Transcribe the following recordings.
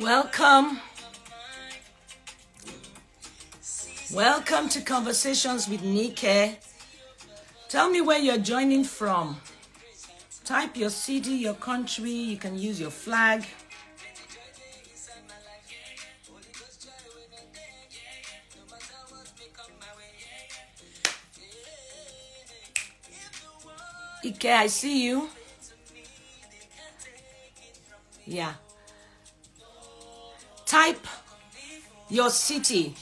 Welcome. Welcome to Conversations with Nike. Tell me where you're joining from. Type your city, your country. You can use your flag. Ike, I see you. Yeah. Type your city.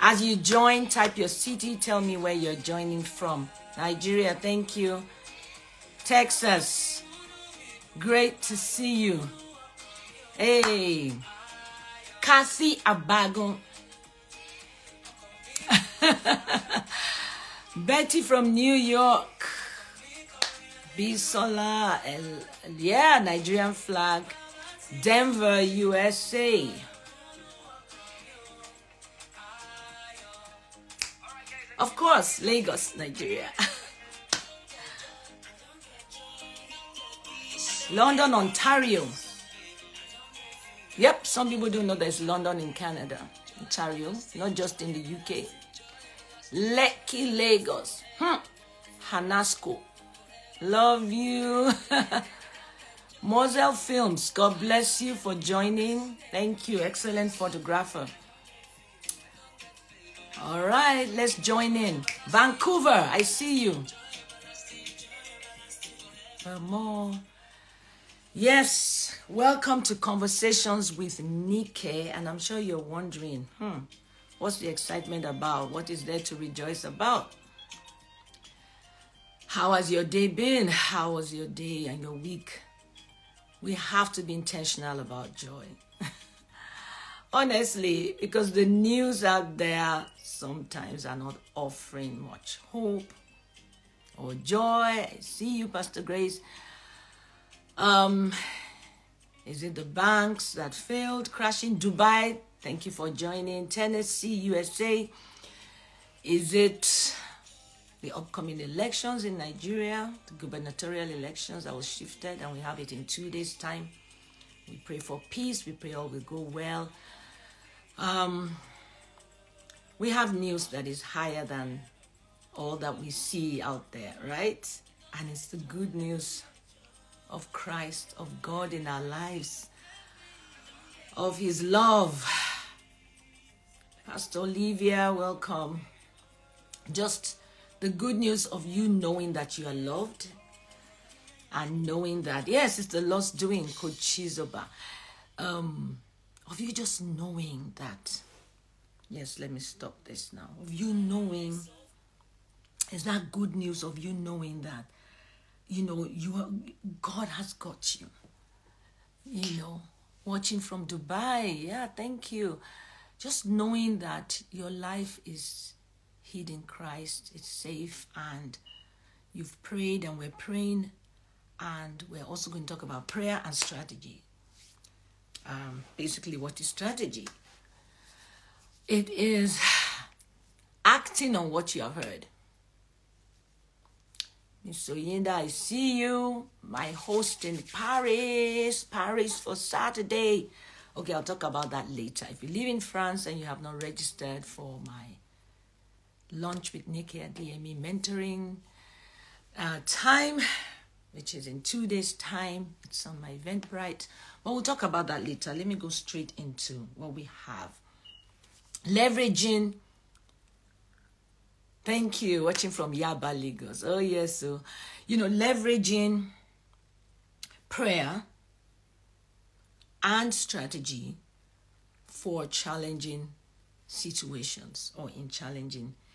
As you join, type your city. Tell me where you're joining from. Nigeria, thank you. Texas, great to see you. Hey, Kathy Abago. Betty from New York. Bisola, yeah, Nigerian flag. Denver, USA. Of course, Lagos, Nigeria. London, Ontario. Yep, some people don't know there's London in Canada, Ontario, not just in the UK. Lekki, Lagos. Hmm. Hanasco. Love you. Moselle Films, God bless you for joining. Thank you. Excellent photographer. All right, let's join in. Vancouver, I see you. More. Yes, welcome to Conversations with Nike. And I'm sure you're wondering, hmm, what's the excitement about? What is there to rejoice about? How has your day been? How was your day and your week? We have to be intentional about joy. Honestly, because the news out there sometimes are not offering much hope or joy. I see you, Pastor Grace. Um, is it the banks that failed crashing? Dubai, thank you for joining. Tennessee, USA. Is it the upcoming elections in Nigeria, the gubernatorial elections that was shifted, and we have it in two days' time. We pray for peace. We pray all will go well. Um, we have news that is higher than all that we see out there, right? And it's the good news of Christ, of God in our lives, of His love. Pastor Olivia, welcome. Just the good news of you knowing that you are loved and knowing that yes it's the Lord's doing coach Chizoba um of you just knowing that. Yes let me stop this now. Of you knowing is that good news of you knowing that you know you are, God has got you. You know watching from Dubai. Yeah thank you. Just knowing that your life is hid in Christ. It's safe and you've prayed and we're praying and we're also going to talk about prayer and strategy. Um, basically, what is strategy? It is acting on what you have heard. Miss Oyinda, I see you. My host in Paris, Paris for Saturday. Okay, I'll talk about that later. If you live in France and you have not registered for my Launch with Nike Adeyemi mentoring uh, time, which is in two days' time. It's on my Eventbrite. But we'll talk about that later. Let me go straight into what we have. Leveraging. Thank you. Watching from Yaba, Lagos. Oh, yes. So, you know, leveraging prayer and strategy for challenging situations or in challenging situations.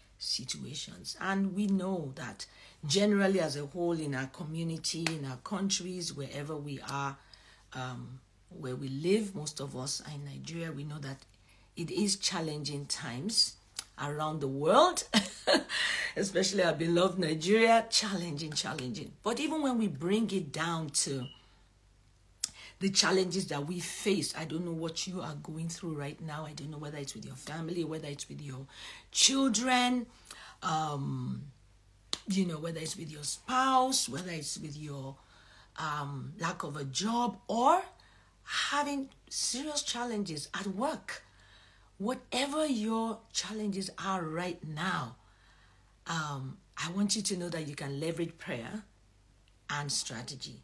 And we know that generally, as a whole, in our community, in our countries, wherever we are, um, where we live, most of us are in Nigeria, we know that it is challenging times around the world, especially our beloved Nigeria, challenging, challenging. But even when we bring it down to the challenges that we face. I don't know what you are going through right now. I don't know whether it's with your family, whether it's with your children, um, you know, whether it's with your spouse, whether it's with your um, lack of a job, or having serious challenges at work, whatever your challenges are right now, um, I want you to know that you can leverage prayer and strategy.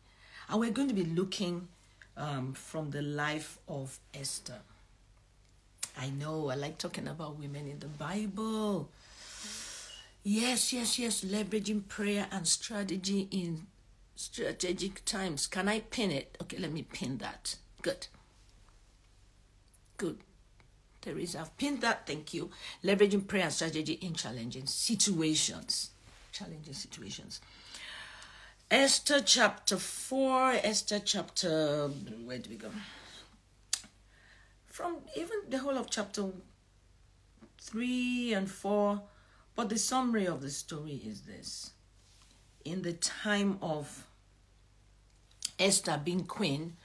And we're going to be looking um, from the life of Esther. I know I like talking about women in the Bible. Yes, yes, yes, leveraging prayer and strategy in strategic times. Can I pin it? Okay, let me pin that. Good. Good. Teresa, I've pinned that. Thank you. Leveraging prayer and strategy in challenging situations. Challenging situations. Esther chapter 4, Esther chapter, where do we go? From even the whole of chapter 3 and 4, but the summary of the story is this. In the time of Esther being queen,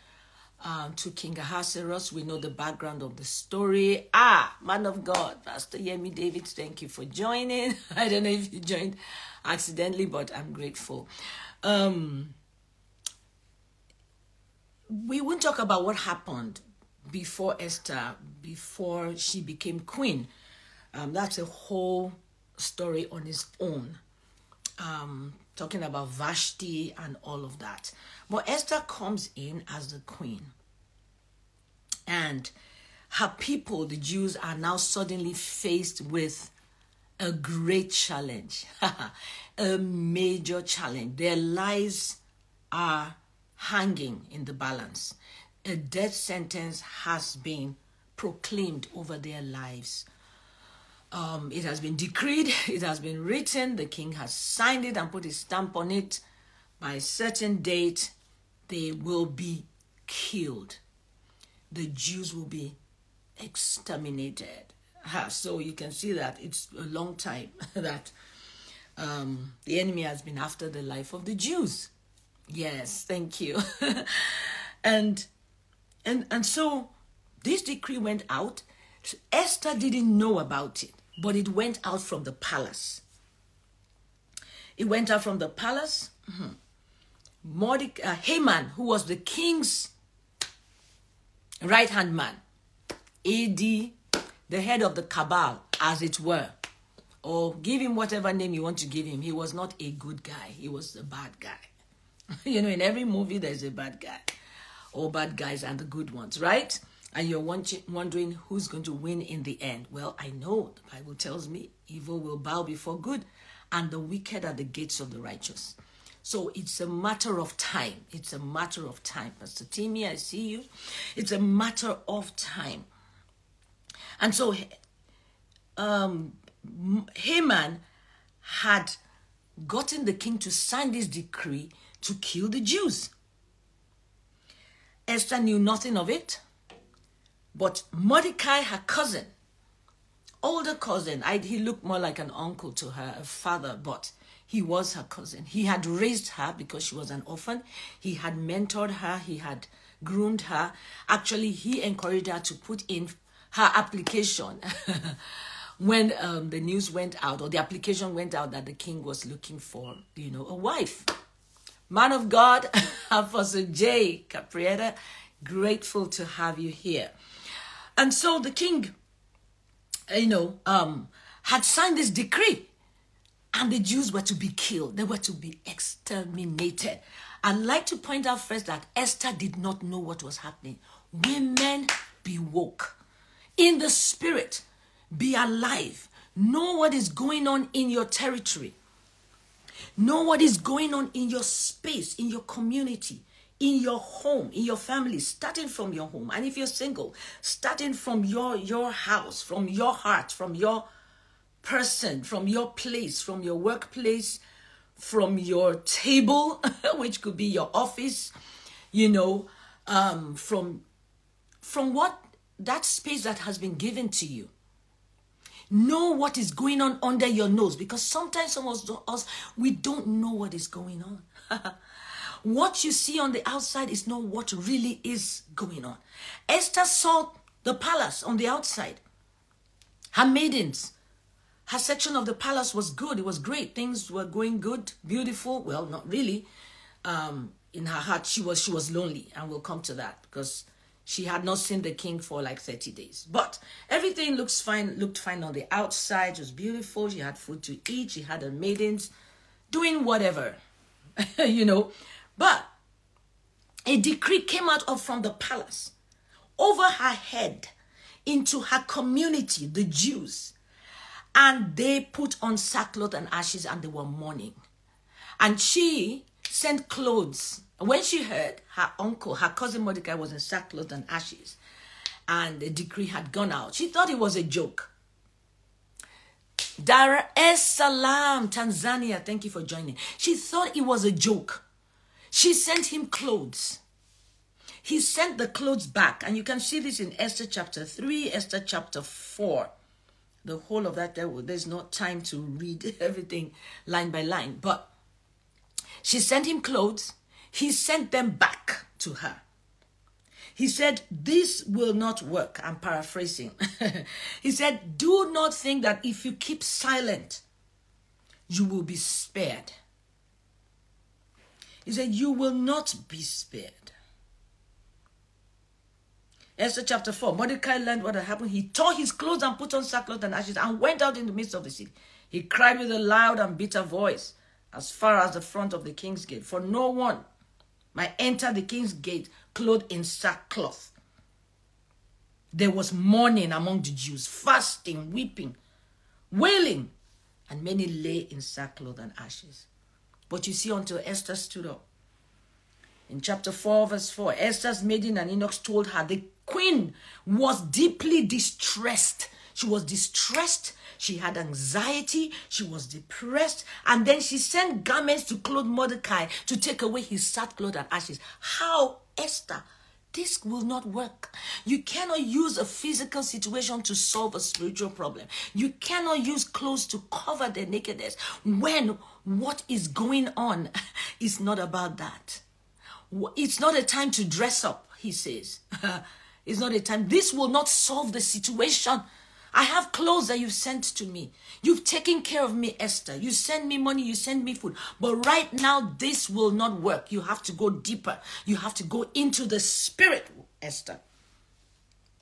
um, to King Ahasuerus. We know the background of the story. Ah, man of God, Pastor Yemi David, thank you for joining. I don't know if you joined accidentally, but I'm grateful. Um, we won't talk about what happened before Esther, before she became queen. Um, that's a whole story on its own. Um, talking about Vashti and all of that. But Esther comes in as the queen. And her people, the Jews, are now suddenly faced with a great challenge, a major challenge. Their lives are hanging in the balance. A death sentence has been proclaimed over their lives. Um, it has been decreed, it has been written, the king has signed it and put his stamp on it. By a certain date, they will be killed. The Jews will be exterminated. So you can see that it's a long time that um, the enemy has been after the life of the Jews. Yes, thank you. and and and so this decree went out. Esther didn't know about it, but it went out from the palace. It went out from the palace. Mm-hmm. Mordecai, uh, Haman, who was the king's right hand man, AD, the head of the cabal, as it were, or give him whatever name you want to give him. He was not a good guy, he was a bad guy. you know, in every movie, there's a bad guy, or bad guys and the good ones, right? And you're wondering who's going to win in the end. Well, I know the Bible tells me evil will bow before good, and the wicked are the gates of the righteous. So it's a matter of time. It's a matter of time. Pastor Timmy, I see you. It's a matter of time. And so um, Haman had gotten the king to sign this decree to kill the Jews. Esther knew nothing of it, but Mordecai, her cousin, older cousin, I, he looked more like an uncle to her, a father, but he was her cousin. He had raised her because she was an orphan. He had mentored her. He had groomed her. Actually, he encouraged her to put in her application when um, the news went out or the application went out that the king was looking for, you know, a wife. Man of God, Apostle J. Caprietta, grateful to have you here. And so the king, you know, um, had signed this decree and the Jews were to be killed, they were to be exterminated. I'd like to point out first that Esther did not know what was happening. Women, be woke. In the spirit, be alive. Know what is going on in your territory. Know what is going on in your space, in your community, in your home, in your family, starting from your home. And if you're single, starting from your, your house, from your heart, from your person, from your place, from your workplace, from your table, which could be your office, you know, um, from from what that space that has been given to you. Know what is going on under your nose because sometimes some of us we don't know what is going on. what you see on the outside is not what really is going on. Esther saw the palace on the outside. Her maidens, her section of the palace was good. It was great. Things were going good, beautiful. Well, not really. Um, in her heart, she was she was lonely, and we'll come to that because she had not seen the king for like 30 days. But everything looks fine, looked fine on the outside. It was beautiful. She had food to eat. She had her maidens doing whatever, you know. But a decree came out of from the palace over her head into her community, the Jews. And they put on sackcloth and ashes and they were mourning. And she sent clothes when she heard her uncle, her cousin Mordecai, was in sackcloth and ashes, and the decree had gone out, she thought it was a joke. Dar es Salaam, Tanzania, thank you for joining. She thought it was a joke. She sent him clothes. He sent the clothes back, and you can see this in Esther chapter 3, Esther chapter 4. The whole of that, there's no time to read everything line by line, but she sent him clothes he sent them back to her. He said, This will not work. I'm paraphrasing. he said, Do not think that if you keep silent, you will be spared. He said, You will not be spared. Esther chapter 4 Mordecai learned what had happened. He tore his clothes and put on sackcloth and ashes and went out in the midst of the city. He cried with a loud and bitter voice as far as the front of the king's gate, for no one might enter the king's gate clothed in sackcloth. There was mourning among the Jews, fasting, weeping, wailing, and many lay in sackcloth and ashes. But you see, until Esther stood up. In chapter 4, verse 4, Esther's maiden and eunuch told her the queen was deeply distressed. She was distressed she had anxiety. She was depressed. And then she sent garments to clothe Mordecai to take away his sackcloth and ashes. How, Esther? This will not work. You cannot use a physical situation to solve a spiritual problem. You cannot use clothes to cover the nakedness when what is going on is not about that. It's not a time to dress up, he says. it's not a time. This will not solve the situation. I have clothes that you've sent to me. You've taken care of me, Esther. You send me money, you send me food. But right now, this will not work. You have to go deeper. You have to go into the spirit, Esther.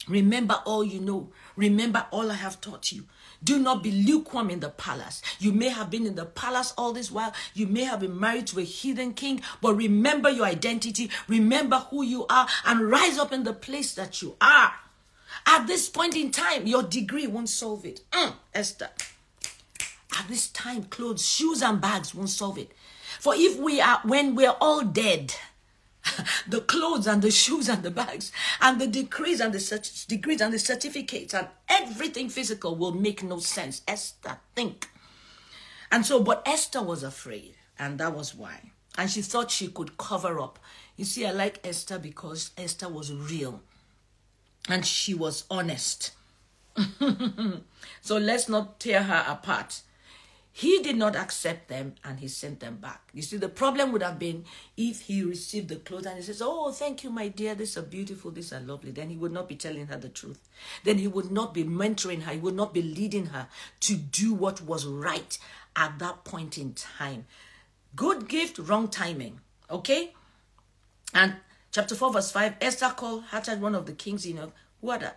Remember all you know. Remember all I have taught you. Do not be lukewarm in the palace. You may have been in the palace all this while. You may have been married to a heathen king, but remember your identity. Remember who you are and rise up in the place that you are. At this point in time, your degree won't solve it. Mm, Esther. At this time, clothes, shoes, and bags won't solve it. For if we are, when we're all dead, the clothes and the shoes and the bags and the degrees and the degrees and the certificates and everything physical will make no sense. Esther, think. And so, but Esther was afraid, and that was why. And she thought she could cover up. You see, I like Esther because Esther was real and she was honest. so let's not tear her apart. He did not accept them and he sent them back. You see, the problem would have been if he received the clothes and he says, Oh, thank you, my dear. These are beautiful. These are lovely. Then he would not be telling her the truth. Then he would not be mentoring her. He would not be leading her to do what was right at that point in time. Good gift, wrong timing. Okay? And chapter 4, verse 5 Esther called Hatach, one of the kings, you know, who had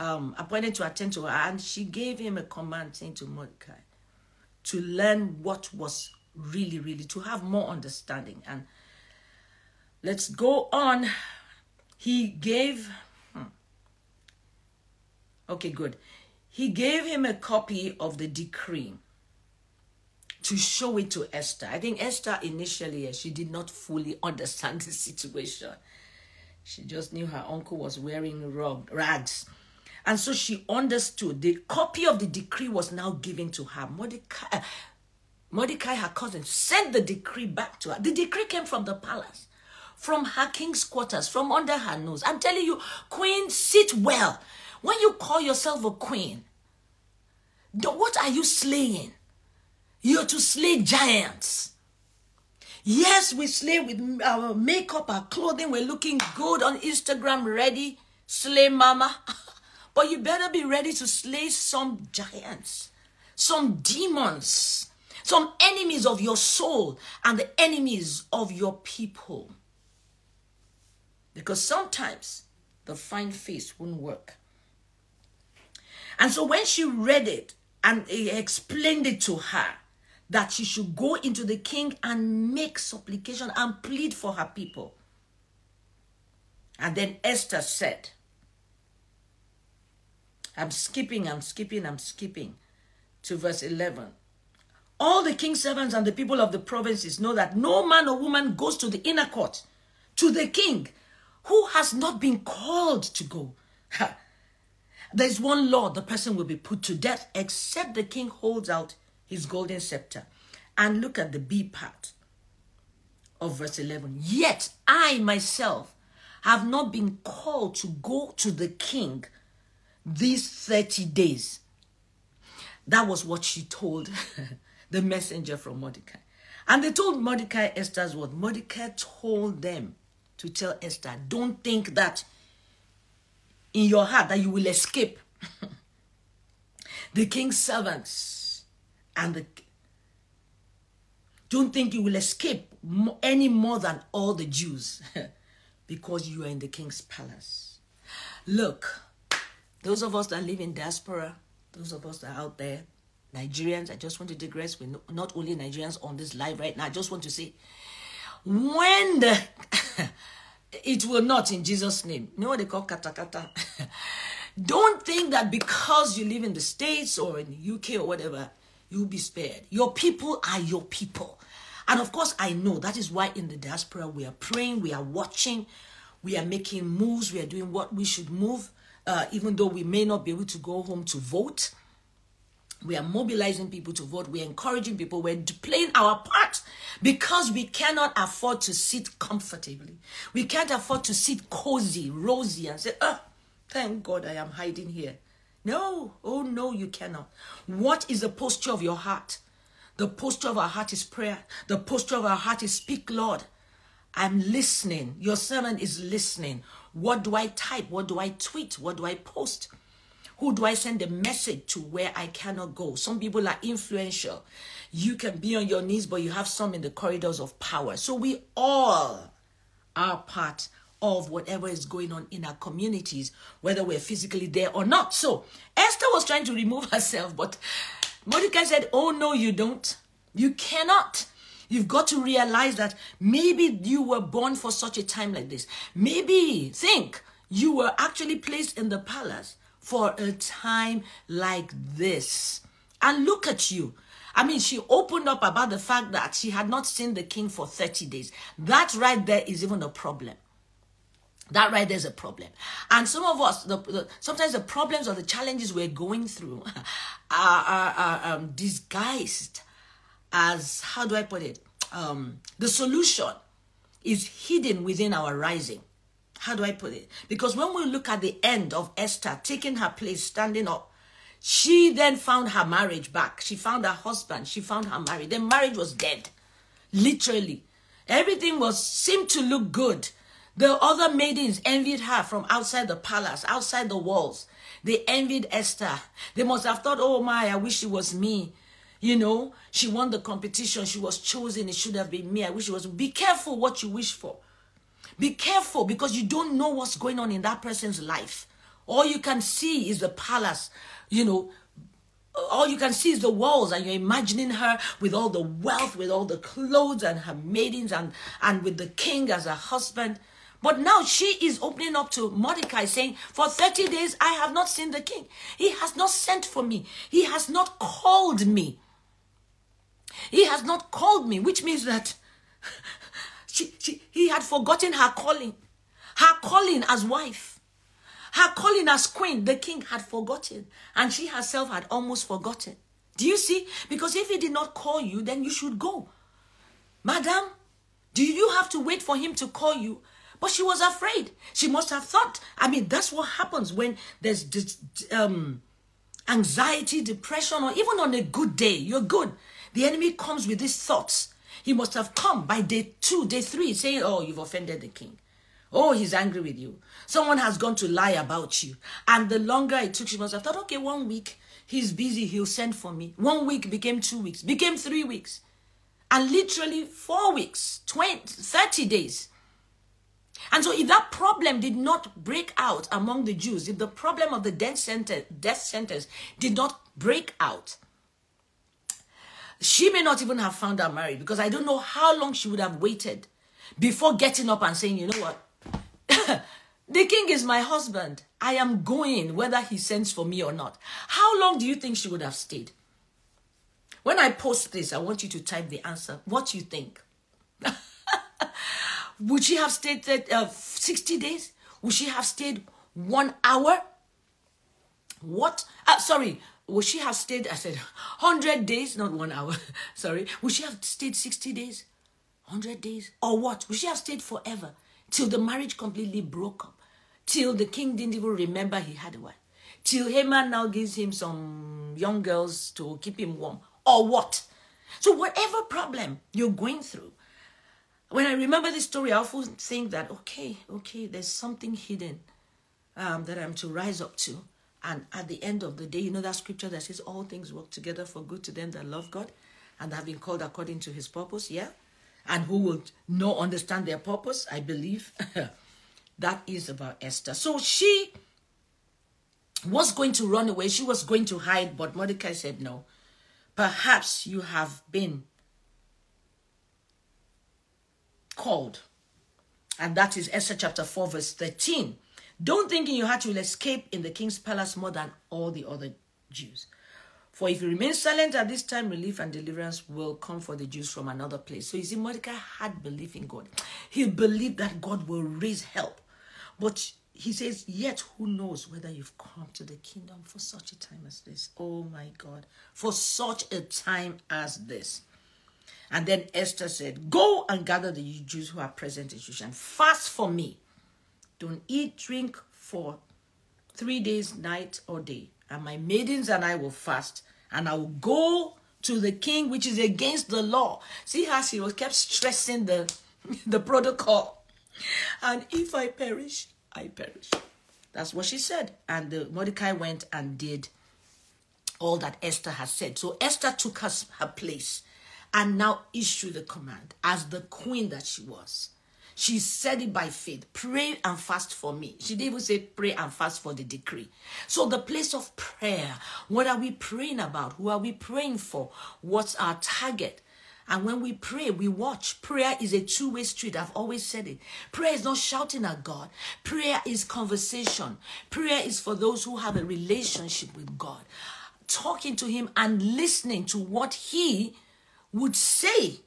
um, appointed to attend to her, and she gave him a command saying to Mordecai to learn what was really, really, to have more understanding. And let's go on. He gave, hmm. okay, good. He gave him a copy of the decree to show it to Esther. I think Esther initially, she did not fully understand the situation. She just knew her uncle was wearing rags. And so she understood the copy of the decree was now given to her. Mordecai, uh, Mordecai, her cousin, sent the decree back to her. The decree came from the palace, from her king's quarters, from under her nose. I'm telling you, queen, sit well. When you call yourself a queen, what are you slaying? You're to slay giants. Yes, we slay with our makeup, our clothing. We're looking good on Instagram, ready. Slay mama. but you better be ready to slay some giants, some demons, some enemies of your soul, and the enemies of your people. Because sometimes the fine face wouldn't work. And so when she read it and he explained it to her that she should go into the king and make supplication and plead for her people. And then Esther said, I'm skipping, I'm skipping, I'm skipping to verse 11. All the king's servants and the people of the provinces know that no man or woman goes to the inner court, to the king, who has not been called to go. There's one law the person will be put to death except the king holds out his golden scepter. And look at the B part of verse 11. Yet I myself have not been called to go to the king these 30 days. That was what she told the messenger from Mordecai. And they told Mordecai Esther's word. Mordecai told them to tell Esther, don't think that in your heart that you will escape the king's servants and the don't think you will escape any more than all the Jews because you are in the king's palace. Look, those of us that live in diaspora, those of us that are out there, Nigerians, I just want to digress. We're not only Nigerians on this live right now. I just want to say, when the it will not in Jesus' name. You know what they call kata kata? Don't think that because you live in the States or in the UK or whatever, you'll be spared. Your people are your people. And of course, I know that is why in the diaspora we are praying, we are watching, we are making moves, we are doing what we should move uh, even though we may not be able to go home to vote. We are mobilizing people to vote. We're encouraging people. We're playing our part because we cannot afford to sit comfortably. We can't afford to sit cozy, rosy, and say, oh, thank God I am hiding here. No, oh no, you cannot. What is the posture of your heart? The posture of our heart is prayer. The posture of our heart is speak, Lord. I'm listening. Your servant is listening. What do I type? What do I tweet? What do I post? Who do I send a message to where I cannot go? Some people are influential. You can be on your knees, but you have some in the corridors of power. So we all are part of whatever is going on in our communities, whether we're physically there or not. So Esther was trying to remove herself, but Mordecai said, Oh, no, you don't. You cannot. You've got to realize that maybe you were born for such a time like this. Maybe think you were actually placed in the palace for a time like this. And look at you. I mean, she opened up about the fact that she had not seen the king for 30 days. That right there is even a problem. That right there's a problem. And some of us, the, the, sometimes the problems or the challenges we're going through are, are, are um, disguised as how do I put it? Um, the solution is hidden within our rising. How do I put it? Because when we look at the end of Esther taking her place, standing up, she then found her marriage back. She found her husband. She found her marriage. The marriage was dead. Literally. Everything was seemed to look good. The other maidens envied her from outside the palace, outside the walls. They envied Esther. They must have thought, oh my, I wish it was me. You know, she won the competition. She was chosen. It should have been me. I wish it was. Be careful what you wish for. Be careful because you don't know what's going on in that person's life. All you can see is the palace, you know. All you can see is the walls, and you're imagining her with all the wealth, with all the clothes, and her maidens, and, and with the king as her husband. But now she is opening up to Mordecai saying, For 30 days I have not seen the king. He has not sent for me. He has not called me. He has not called me, which means that she, she, he had forgotten her calling. Her calling as wife. Her calling as queen, the king had forgotten. And she herself had almost forgotten. Do you see? Because if he did not call you, then you should go. Madam, do you have to wait for him to call you? But she was afraid. She must have thought. I mean, that's what happens when there's this, um, anxiety, depression, or even on a good day. You're good. The enemy comes with these thoughts. He must have come by day two, day three, saying, Oh, you've offended the king. Oh, he's angry with you. Someone has gone to lie about you. And the longer it took, she must have thought, okay, one week, he's busy, he'll send for me. One week became two weeks, became three weeks. And literally four weeks, 20, 30 days. And so, if that problem did not break out among the Jews, if the problem of the death sentence, death sentence did not break out, she may not even have found her married because I don't know how long she would have waited before getting up and saying, you know what? the king is my husband. I am going whether he sends for me or not. How long do you think she would have stayed? When I post this, I want you to type the answer. What you think? Would she have stayed uh, 60 days? Would she have stayed one hour? What? Uh, sorry, would she have stayed, I said, 100 days, not one hour. sorry. Would she have stayed 60 days? 100 days? Or what? Would she have stayed forever? Till the marriage completely broke up? Till the king didn't even remember he had a wife? Till Haman now gives him some young girls to keep him warm? Or what? So, whatever problem you're going through, when I remember this story, I often think that, okay, okay, there's something hidden um, that I'm to rise up to. And at the end of the day, you know that scripture that says, all things work together for good to them that love God and have been called according to his purpose, yeah? And who will not understand their purpose, I believe. that is about Esther. So she was going to run away, she was going to hide, but Mordecai said, no. Perhaps you have been called. And that is Esther chapter 4, verse 13. Don't think in your heart you will escape in the king's palace more than all the other Jews. For if you remain silent at this time, relief and deliverance will come for the Jews from another place. So you see, Mordecai had belief in God. He believed that God will raise help. But he says, Yet who knows whether you've come to the kingdom for such a time as this? Oh my God, for such a time as this. And then Esther said, Go and gather the Jews who are present in Shushan. Fast for me. Don't eat, drink for three days, night or day. And my maidens and I will fast. And I will go to the king, which is against the law. See how she was kept stressing the, the protocol. And if I perish, I perish. That's what she said. And the Mordecai went and did all that Esther has said. So Esther took her, her place and now issue the command as the queen that she was. She said it by faith. Pray and fast for me. She didn't even say pray and fast for the decree. So the place of prayer, what are we praying about? Who are we praying for? What's our target? And when we pray, we watch. Prayer is a two way street. I've always said it. Prayer is not shouting at God, prayer is conversation. Prayer is for those who have a relationship with God, talking to Him and listening to what He would say.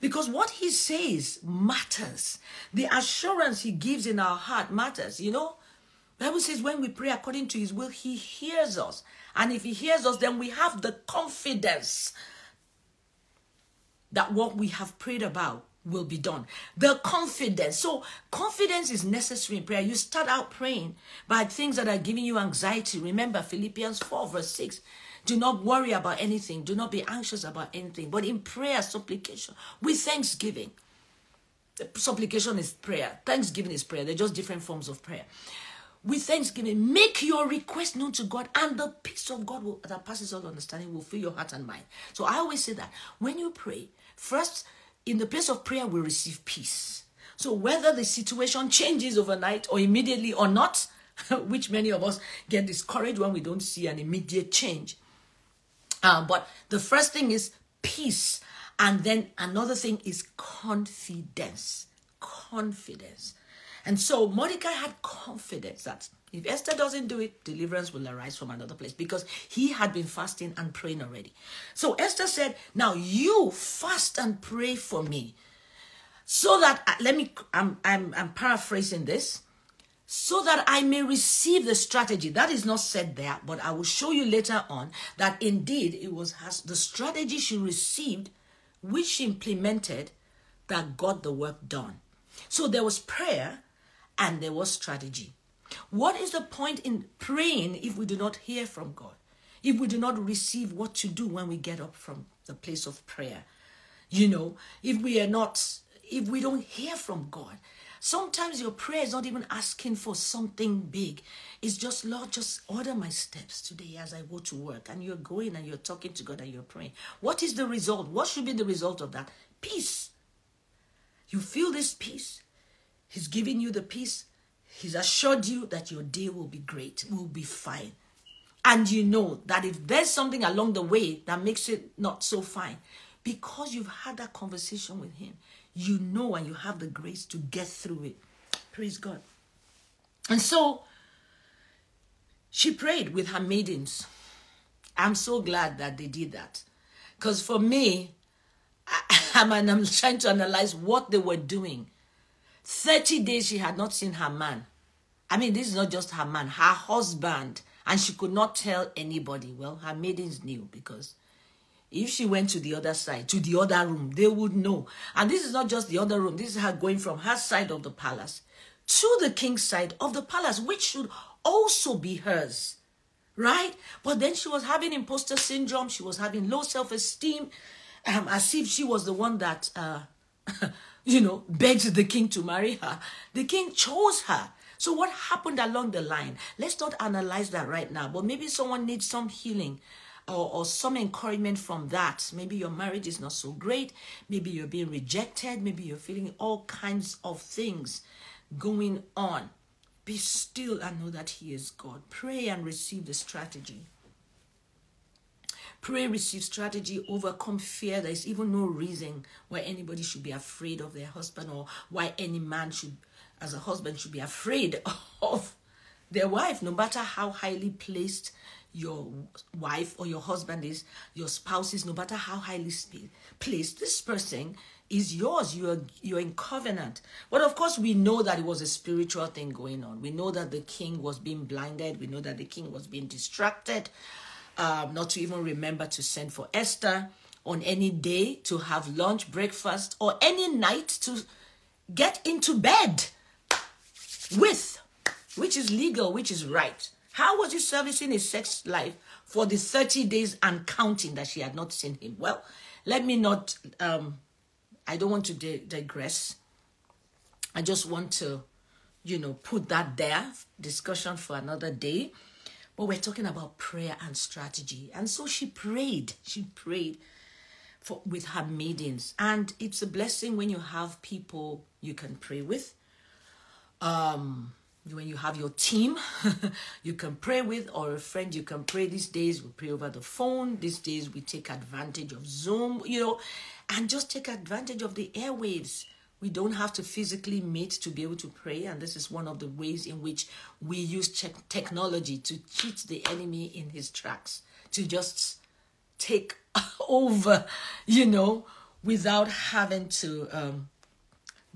Because what he says matters. The assurance he gives in our heart matters. You know, Bible says when we pray according to his will, he hears us. And if he hears us, then we have the confidence that what we have prayed about will be done. The confidence. So, confidence is necessary in prayer. You start out praying by things that are giving you anxiety. Remember Philippians 4, verse 6. Do not worry about anything. Do not be anxious about anything. But in prayer, supplication, with thanksgiving. Supplication is prayer. Thanksgiving is prayer. They're just different forms of prayer. With thanksgiving, make your request known to God, and the peace of God will, that passes all understanding will fill your heart and mind. So I always say that when you pray, first, in the place of prayer, we receive peace. So whether the situation changes overnight or immediately or not, which many of us get discouraged when we don't see an immediate change, uh, but the first thing is peace. And then another thing is confidence. Confidence. And so Mordecai had confidence that if Esther doesn't do it, deliverance will arise from another place because he had been fasting and praying already. So Esther said, Now you fast and pray for me. So that, uh, let me, I'm, I'm, I'm paraphrasing this so that I may receive the strategy. That is not said there, but I will show you later on that indeed it was the strategy she received, which she implemented, that got the work done. So there was prayer and there was strategy. What is the point in praying if we do not hear from God? If we do not receive what to do when we get up from the place of prayer? You know, if we are not, if we don't hear from God, Sometimes your prayer is not even asking for something big. It's just, Lord, just order my steps today as I go to work. And you're going and you're talking to God and you're praying. What is the result? What should be the result of that? Peace. You feel this peace. He's giving you the peace. He's assured you that your day will be great, will be fine. And you know that if there's something along the way that makes it not so fine, because you've had that conversation with Him, you know and you have the grace to get through it. Praise God. And so she prayed with her maidens. I'm so glad that they did that. Because for me, I, I'm, I'm trying to analyze what they were doing. 30 days she had not seen her man. I mean, this is not just her man, her husband. And she could not tell anybody. Well, her maidens knew because if she went to the other side, to the other room, they would know. And this is not just the other room, this is her going from her side of the palace to the king's side of the palace, which should also be hers. Right? But then she was having imposter syndrome, she was having low self esteem, um, as if she was the one that, uh, you know, begged the king to marry her. The king chose her. So, what happened along the line? Let's not analyze that right now, but maybe someone needs some healing or, or some encouragement from that. Maybe your marriage is not so great. Maybe you're being rejected. Maybe you're feeling all kinds of things going on. Be still and know that He is God. Pray and receive the strategy. Pray, receive strategy, overcome fear. There is even no reason why anybody should be afraid of their husband or why any man should, as a husband, should be afraid of their wife, no matter how highly placed your wife or your husband is, your spouse is, no matter how highly placed, this person is yours. You are you're in covenant. But of course, we know that it was a spiritual thing going on. We know that the king was being blinded. We know that the king was being distracted, um, not to even remember to send for Esther on any day to have lunch, breakfast, or any night to get into bed with, which is legal, which is right. How was he servicing his sex life for the 30 days and counting that she had not seen him? Well, let me not, um, I don't want to di- digress. I just want to, you know, put that there, discussion for another day. But we're talking about prayer and strategy. And so she prayed. She prayed for with her maidens. And it's a blessing when you have people you can pray with. Um, when you have your team you can pray with or a friend you can pray. These days we pray over the phone. These days we take advantage of zoom you know and just take advantage of the airwaves. We don't have to physically meet to be able to pray and this is one of the ways in which we use technology to cheat the enemy in his tracks to just take over you know without having to um,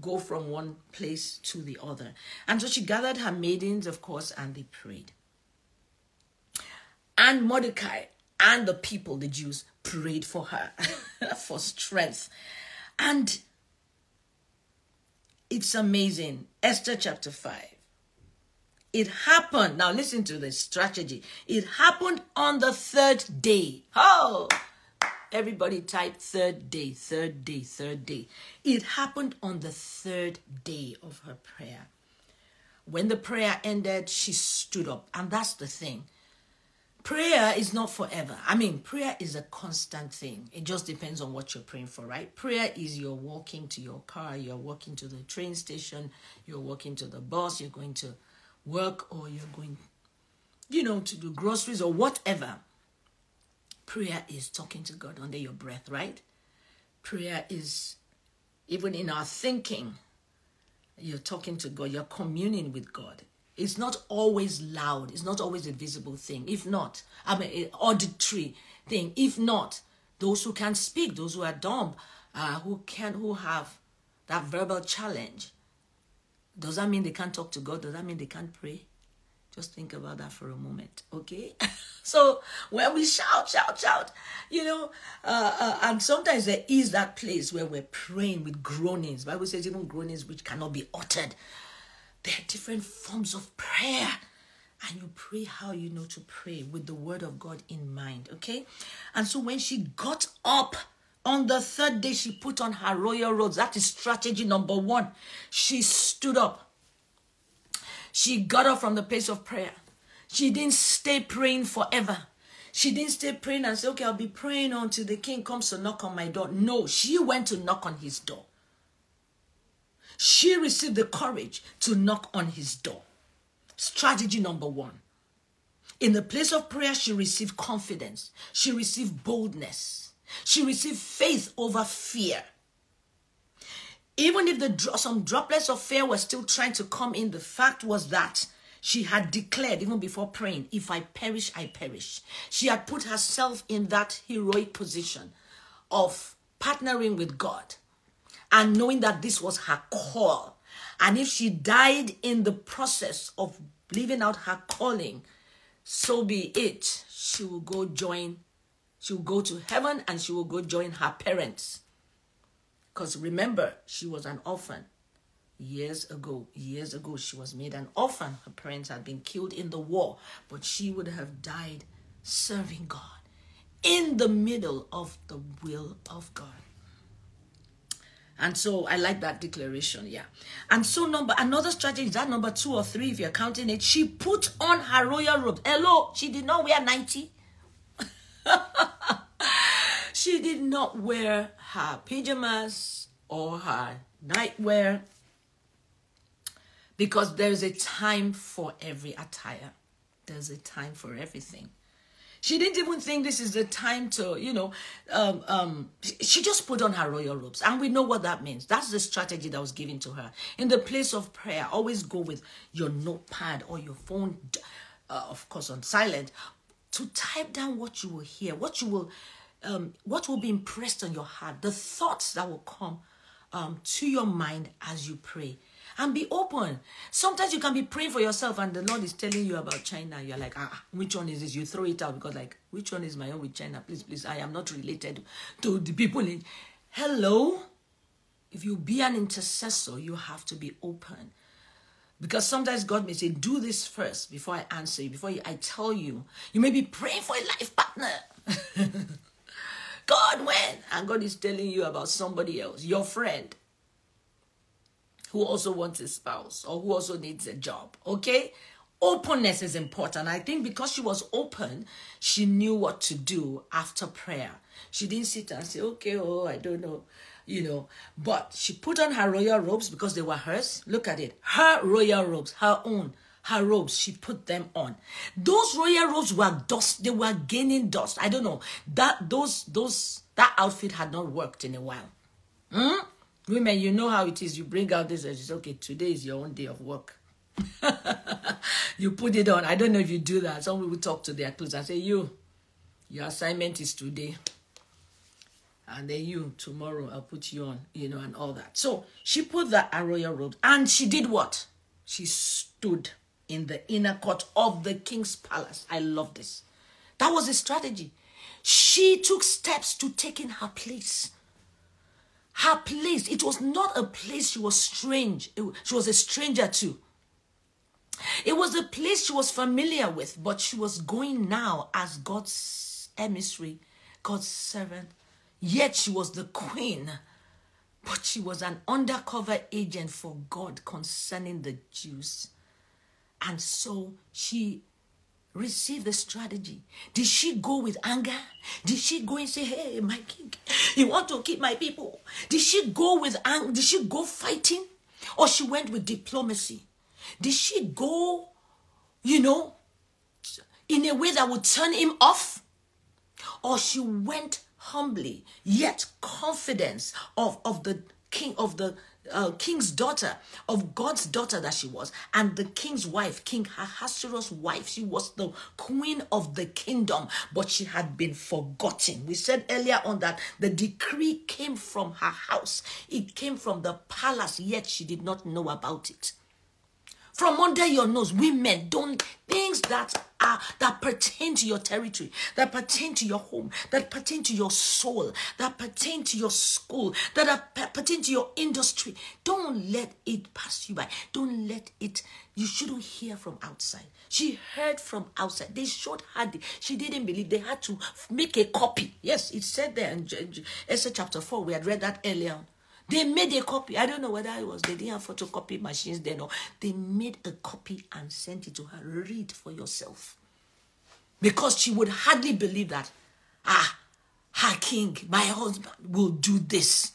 go from one place to the other. And so she gathered her maidens, of course, and they prayed. And Mordecai and the people, the Jews, prayed for her for strength. And it's amazing. Esther chapter 5. It happened. Now listen to the strategy. It happened on the third day. Oh, Everybody type third day, third day, third day. It happened on the third day of her prayer. When the prayer ended, she stood up. And that's the thing. Prayer is not forever. I mean, prayer is a constant thing. It just depends on what you're praying for, right? Prayer is you're walking to your car, you're walking to the train station, you're walking to the bus, you're going to work, or you're going, you know, to do groceries or whatever. Prayer is talking to God under your breath, right? Prayer is even in our thinking, you're talking to God, you're communing with God. It's not always loud, it's not always a visible thing. If not, I mean, an auditory thing. If not, those who can't speak, those who are dumb, uh, who can't, who have that verbal challenge, does that mean they can't talk to God? Does that mean they can't pray? Just think about that for a moment, okay? so when we shout, shout, shout, you know, uh, uh, and sometimes there is that place where we're praying with groanings. Bible says even groanings which cannot be uttered. There are different forms of prayer. And you pray how you know to pray with the word of God in mind, okay? And so when she got up on the third day, she put on her royal robes. That is strategy number one. She stood up she got up from the place of prayer. She didn't stay praying forever. She didn't stay praying and say, okay, I'll be praying until the king comes to knock on my door. No, she went to knock on his door. she received the courage to knock on his door. Strategy number one. In the place of prayer, she received confidence. She received boldness. She received faith over fear. Even if the some droplets of fear were still trying to come in, the fact was that she had declared, even before praying, if I perish, I perish. She had put herself in that heroic position of partnering with God and knowing that this was her call. And if she died in the process of living out her calling, so be it. She will go join, she will go to heaven and she will go join her parents. Because remember, she was an orphan years ago. Years ago, she was made an orphan. Her parents had been killed in the war, but she would have died serving God in the middle of the will of God. And so I like that declaration, yeah. And so number another strategy is that number two or three, if you're counting it. She put on her royal robe. Hello, she did not wear 90. she did not wear her pajamas or her nightwear because there's a time for every attire. There's a time for everything. She didn't even think this is the time to, you know, um, um, she just put on her royal robes. And we know what that means. That's the strategy that was given to her. In the place of prayer, always go with your notepad or your phone, uh, of course, on silent, to type down what you will hear, what you will, um, what will be impressed on your heart, the thoughts that will come um, to your mind as you pray and be open. Sometimes you can be praying for yourself and the Lord is telling you about China. You're like, ah, which one is this? You throw it out because, like, which one is my own with China? Please, please, I am not related to the people in. Hello? If you be an intercessor, you have to be open. Because sometimes God may say, do this first before I answer you, before I tell you. You may be praying for a life partner. God, when? And God is telling you about somebody else, your friend who also wants a spouse or who also needs a job. Okay? Openness is important. I think because she was open, she knew what to do after prayer. She didn't sit and say, okay, oh, I don't know, you know. But she put on her royal robes because they were hers. Look at it. Her royal robes, her own her robes she put them on those royal robes were dust they were gaining dust i don't know that those those that outfit had not worked in a while hmm? Women, you know how it is. You bring out this and it's okay, today is your own day of work. you put it on. I don't know if you do that. Some people talk to their clothes and say, You, your assignment is today. And then you, tomorrow, I'll put you on, you know, and all that. So she put that royal robe and she did what? She stood in the inner court of the king's palace. I love this. That was a strategy. She took steps to take in her place her place, it was not a place she was strange. She was a stranger to. It was a place she was familiar with, but she was going now as God's emissary, God's servant. Yet she was the queen, but she was an undercover agent for God concerning the Jews. And so she received the strategy? Did she go with anger? Did she go and say, "Hey, my king, you want to keep my people"? Did she go with anger? Did she go fighting, or she went with diplomacy? Did she go, you know, in a way that would turn him off, or she went humbly yet confidence of of the king of the uh, king's daughter, of God's daughter that she was, and the king's wife, King Ahasuerus' wife. She was the queen of the kingdom, but she had been forgotten. We said earlier on that the decree came from her house, it came from the palace, yet she did not know about it from under your nose. Women, don't things that are that pertain to your territory, that pertain to your home, that pertain to your soul, that pertain to your school, that are, pertain to your industry. Don't let it pass you by. Don't let it. You shouldn't hear from outside. She heard from outside. They showed her. The, she didn't believe. They had to make a copy. Yes, it said there in Esther chapter four. We had read that earlier. They made a copy. I don't know whether it was they didn't have photocopy machines then or they made a copy and sent it to her. Read for yourself. Because she would hardly believe that, ah, her king, my husband, will do this.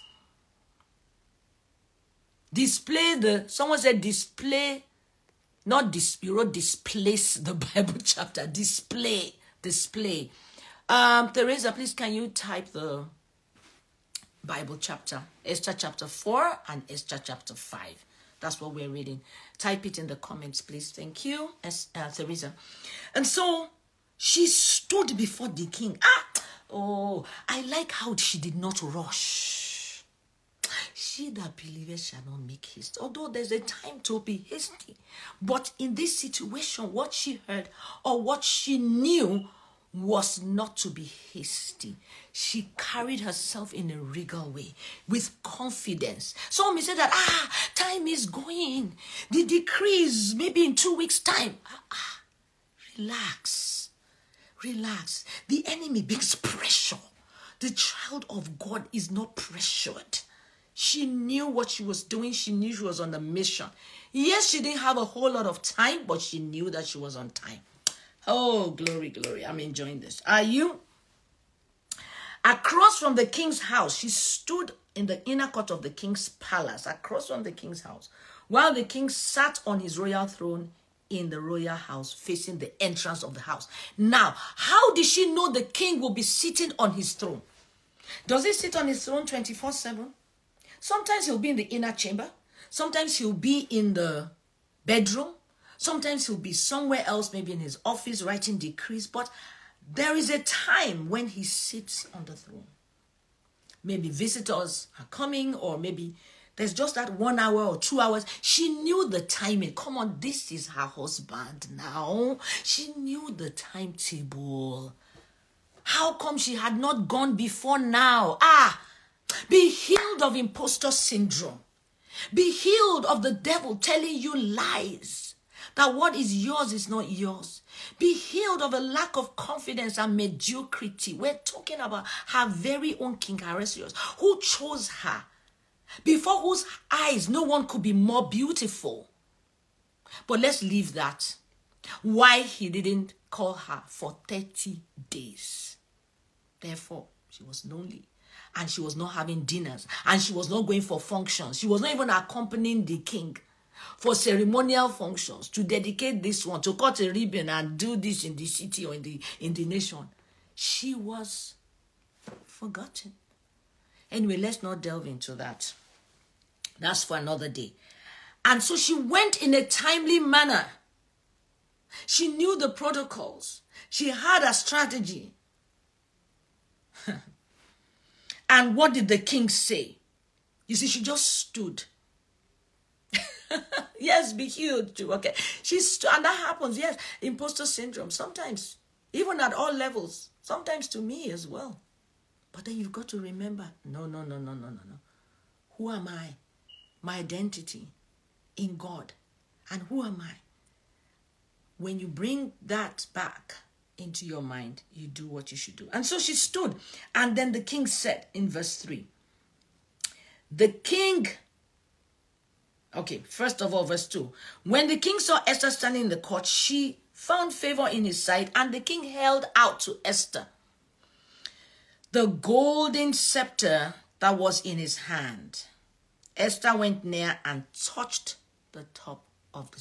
Display the, someone said display, not dis, you wrote displace the Bible chapter. Display, display. Um, Teresa, please can you type the Bible chapter? Esther chapter 4 and Esther chapter 5. That's what we're reading. Type it in the comments, please. Thank you, uh, Teresa. And so she stood before the king. Ah, oh, I like how she did not rush. She that believeth shall not make haste. Although there's a time to be hasty. But in this situation, what she heard or what she knew was not to be hasty. She carried herself in a regal way with confidence. Some may say that, ah, time is going. The decrease maybe in two weeks' time. Ah, ah, relax. Relax. The enemy brings pressure. The child of God is not pressured. She knew what she was doing. She knew she was on a mission. Yes, she didn't have a whole lot of time, but she knew that she was on time. Oh, glory, glory. I'm enjoying this. Are you? Across from the king's house, she stood in the inner court of the king's palace, across from the king's house, while the king sat on his royal throne in the royal house, facing the entrance of the house. Now, how did she know the king will be sitting on his throne? Does he sit on his throne 24 7? Sometimes he'll be in the inner chamber, sometimes he'll be in the bedroom, Sometimes he'll be somewhere else, maybe in his office writing decrees, but there is a time when he sits on the throne. Maybe visitors are coming, or maybe there's just that one hour or two hours. She knew the timing. Come on, this is her husband now. She knew the timetable. How come she had not gone before now? Ah, be healed of imposter syndrome. Be healed of the devil telling you lies that what is yours is not yours. Be healed of a lack of confidence and mediocrity. We're talking about her very own King Ahasuerus, who chose her, before whose eyes no one could be more beautiful. But let's leave that. Why he didn't call her for 30 days. Therefore, she was lonely and she was not having dinners and she was not going for functions. She was not even accompanying the king for ceremonial functions to dedicate this one to cut a ribbon and do this in the city or in the in the nation. She was forgotten. Anyway let's not delve into that. That's for another day. And so she went in a timely manner. She knew the protocols. She had a strategy. And what did the king say? You see she just stood yes, be healed too. Okay. She's and that happens, yes. Imposter syndrome. Sometimes, even at all levels, sometimes to me as well. But then you've got to remember, no, no, no, no, no, no, no. Who am I? My identity in God. And who am I? When you bring that back into your mind, you do what you should do. And so she stood. And then the king said in verse 3 The king Okay, first of all, verse 2. When the king saw Esther standing in the court, she found favor in his sight, and the king held out to Esther the golden scepter that was in his hand. Esther went near and touched the top of the